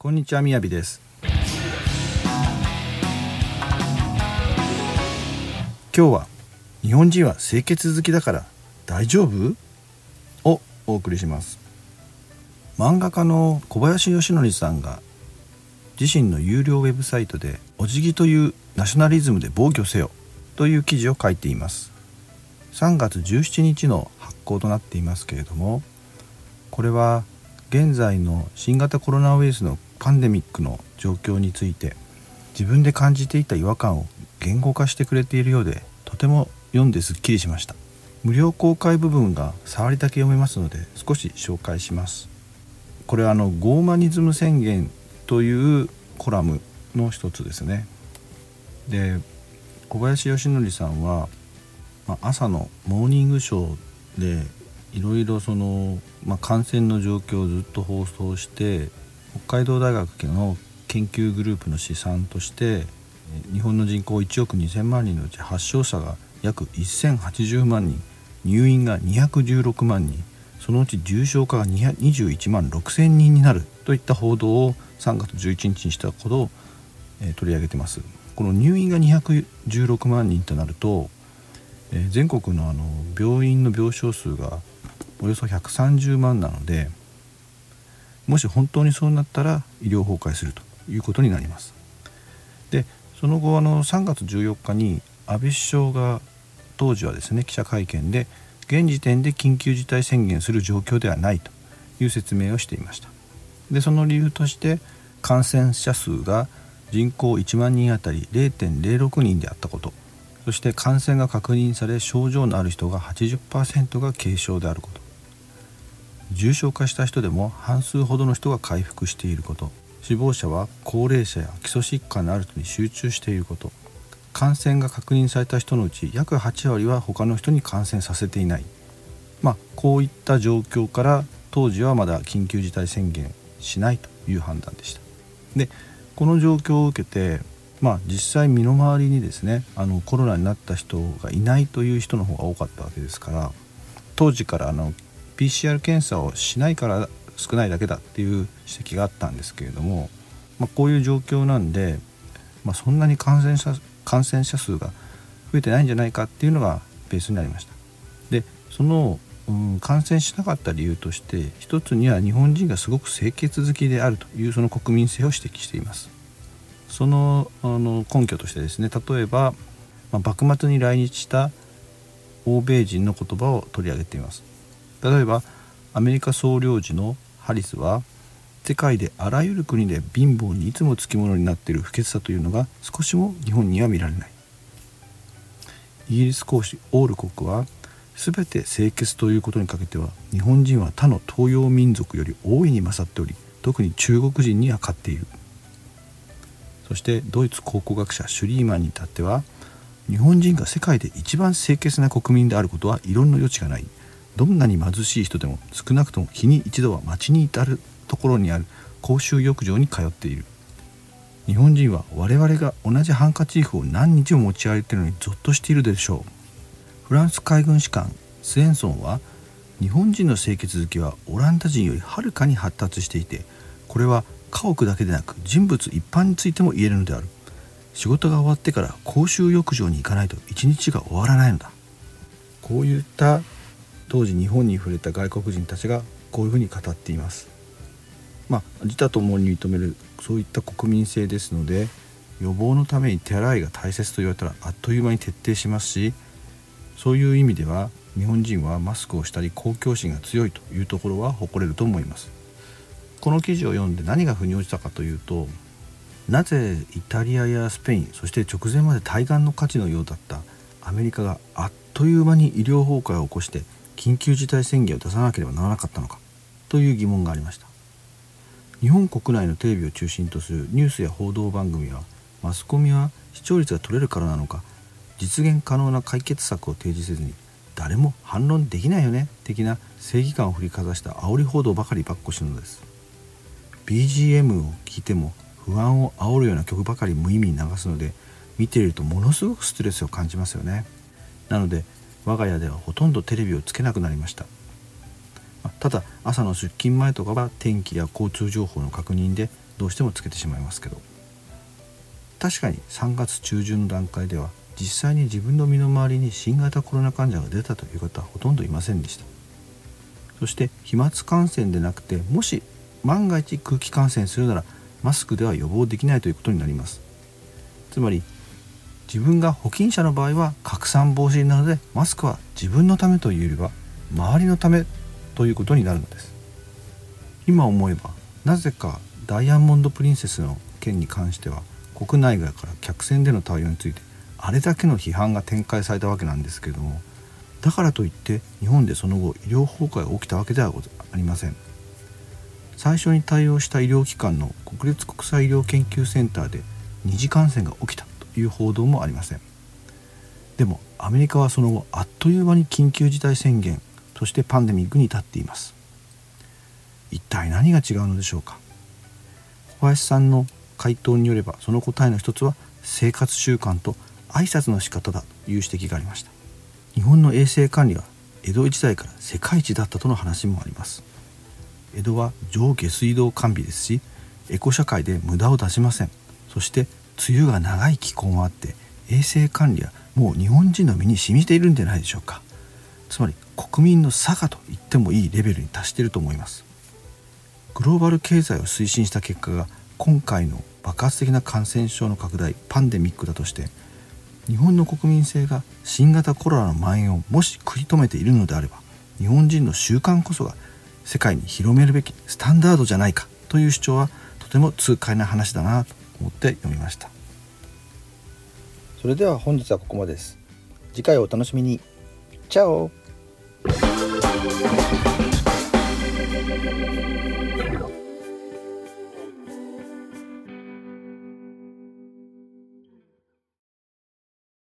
こんにちはみやびです。今日は日本人は清潔好きだから大丈夫？をお送りします。漫画家の小林義則さんが自身の有料ウェブサイトでお辞儀というナショナリズムで防御せよという記事を書いています。3月17日の発行となっていますけれどもこれは現在の新型コロナウイルスのパンデミックの状況について自分で感じていた違和感を言語化してくれているようでとても読んですっきりしました。無料公開部分が触りだけ読めますので少し紹介します。これはあのゴーマニズム宣言というコラムの一つですね。で小林義則さんは、まあ、朝のモーニングショーでいろいろその、まあ、感染の状況をずっと放送して北海道大学の研究グループの試算として日本の人口1億2,000万人のうち発症者が約1,080万人入院が216万人そのうち重症化が21万6,000人になるといった報道を3月11日にしたことを、え、取り上げてます。この入院が216万人となると、えー、全国のあの病院の病床数がおよそ130万なのでもし本当にそうなったら医療崩壊するということになります。でその後あの3月14日に安倍首相が当時はですね記者会見で現時点で緊急事態宣言する状況ではないという説明をしていました。でその理由として感染者数が人口1万人あたり0.06人であったこと。そして感染が確認され症状のある人が80%が軽症であること。重症化した人でも半数ほどの人が回復していること。死亡者は高齢者や基礎疾患のある人に集中していること。感染が確認された人のうち約8割は他の人に感染させていない。まあこういった状況から当時はまだ緊急事態宣言しないという判断でした。でこの状況を受けてまあ実際身の回りにですねあのコロナになった人がいないという人の方が多かったわけですから当時からあの PCR 検査をしないから少ないだけだっていう指摘があったんですけれども、まあ、こういう状況なんで、まあ、そんなに感染者感染者数が増えてないんじゃないかっていうのがベースになりました。でその、うん、感染しなかった理由として一つには日本人がすごく清潔好きであるというその国民性を指摘しています。そのあの根拠としてですね例えば、まあ、幕末に来日した欧米人の言葉を取り上げています。例えばアメリカ総領事のハリスは世界であらゆる国で貧乏にいつもつきものになっている不潔さというのが少しも日本には見られない。イギリス公使オール国は全て清潔ということにかけては日本人は他の東洋民族より大いに勝っており特に中国人には勝っている。そしてドイツ考古学者シュリーマンに至っては日本人が世界で一番清潔な国民であることは異論の余地がない。どんなに貧しい人でも少なくとも日に一度は町に至るところにある公衆浴場に通っている。日本人は我々が同じハンカチーフを何日も持ち歩いているのにゾッとしているでしょう。フランス海軍士官スエンソンは日本人の清潔好きはオランダ人よりはるかに発達していてこれは家屋だけでなく人物一般についても言えるのである。仕事が終わってから公衆浴場に行かないと一日が終わらないのだ。こういった当時日本に触れた外国人たちがこういうふうに語っています。まあ自他ともに認めるそういった国民性ですので予防のために手洗いが大切と言われたらあっという間に徹底しますしそういう意味では日本人はマスクをしたり公共心が強いというところは誇れると思います。この記事を読んで何が腑に落ちたかというとなぜイタリアやスペインそして直前まで対岸の価値のようだったアメリカがあっという間に医療崩壊を起こして緊急事態宣言を出さなければならなかったのかという疑問がありました。日本国内のテレビを中心とするニュースや報道番組はマスコミは視聴率が取れるからなのか実現可能な解決策を提示せずに誰も反論できないよね的な正義感を振りかざした煽り報道ばかりばっこしのです。BGM を聞いても不安を煽るような曲ばかり無意味に流すので見ているとものすごくストレスを感じますよね。なので我が家ではほとんどテレビをつけなくなりました。ただ朝の出勤前とかは天気や交通情報の確認でどうしてもつけてしまいますけど。確かに3月中旬の段階では実際に自分の身の回りに新型コロナ患者が出たという方はほとんどいませんでした。そして飛沫感染でなくてもし万が一空気感染するならマスクでは予防できないということになります。つまり自分が保菌者の場合は拡散防止なのでマスクは自分のためというよりは周りのためということになるのです。今思えばなぜかダイヤモンド・プリンセスの件に関しては国内外から客船での対応についてあれだけの批判が展開されたわけなんですけれどもだからといって日本でその後医療崩壊が起きたわけではありません。最初に対応した医療機関の国立国際医療研究センターで二次感染が起きた。いう報道もありません。でもアメリカはその後あっという間に緊急事態宣言そしてパンデミックに至っています。一体何が違うのでしょうか？小林さんの回答によればその答えの一つは生活習慣と挨拶の仕方だという指摘がありました。日本の衛生管理は江戸時代から世界一だったとの話もあります。江戸は上下水道完備ですしエコ社会で無駄を出しません。そして梅雨が長い気候もあって衛生管理はもう日本人の身に染みているんじゃないでしょうか。つまり国民の差がと言ってもいいレベルに達していると思います。グローバル経済を推進した結果が今回の爆発的な感染症の拡大パンデミックだとして日本の国民性が新型コロナの蔓延をもし食い止めているのであれば日本人の習慣こそが世界に広めるべきスタンダードじゃないかという主張はとても痛快な話だなと思って読みました。それでは本日はここまでです。次回お楽しみに。チャオ。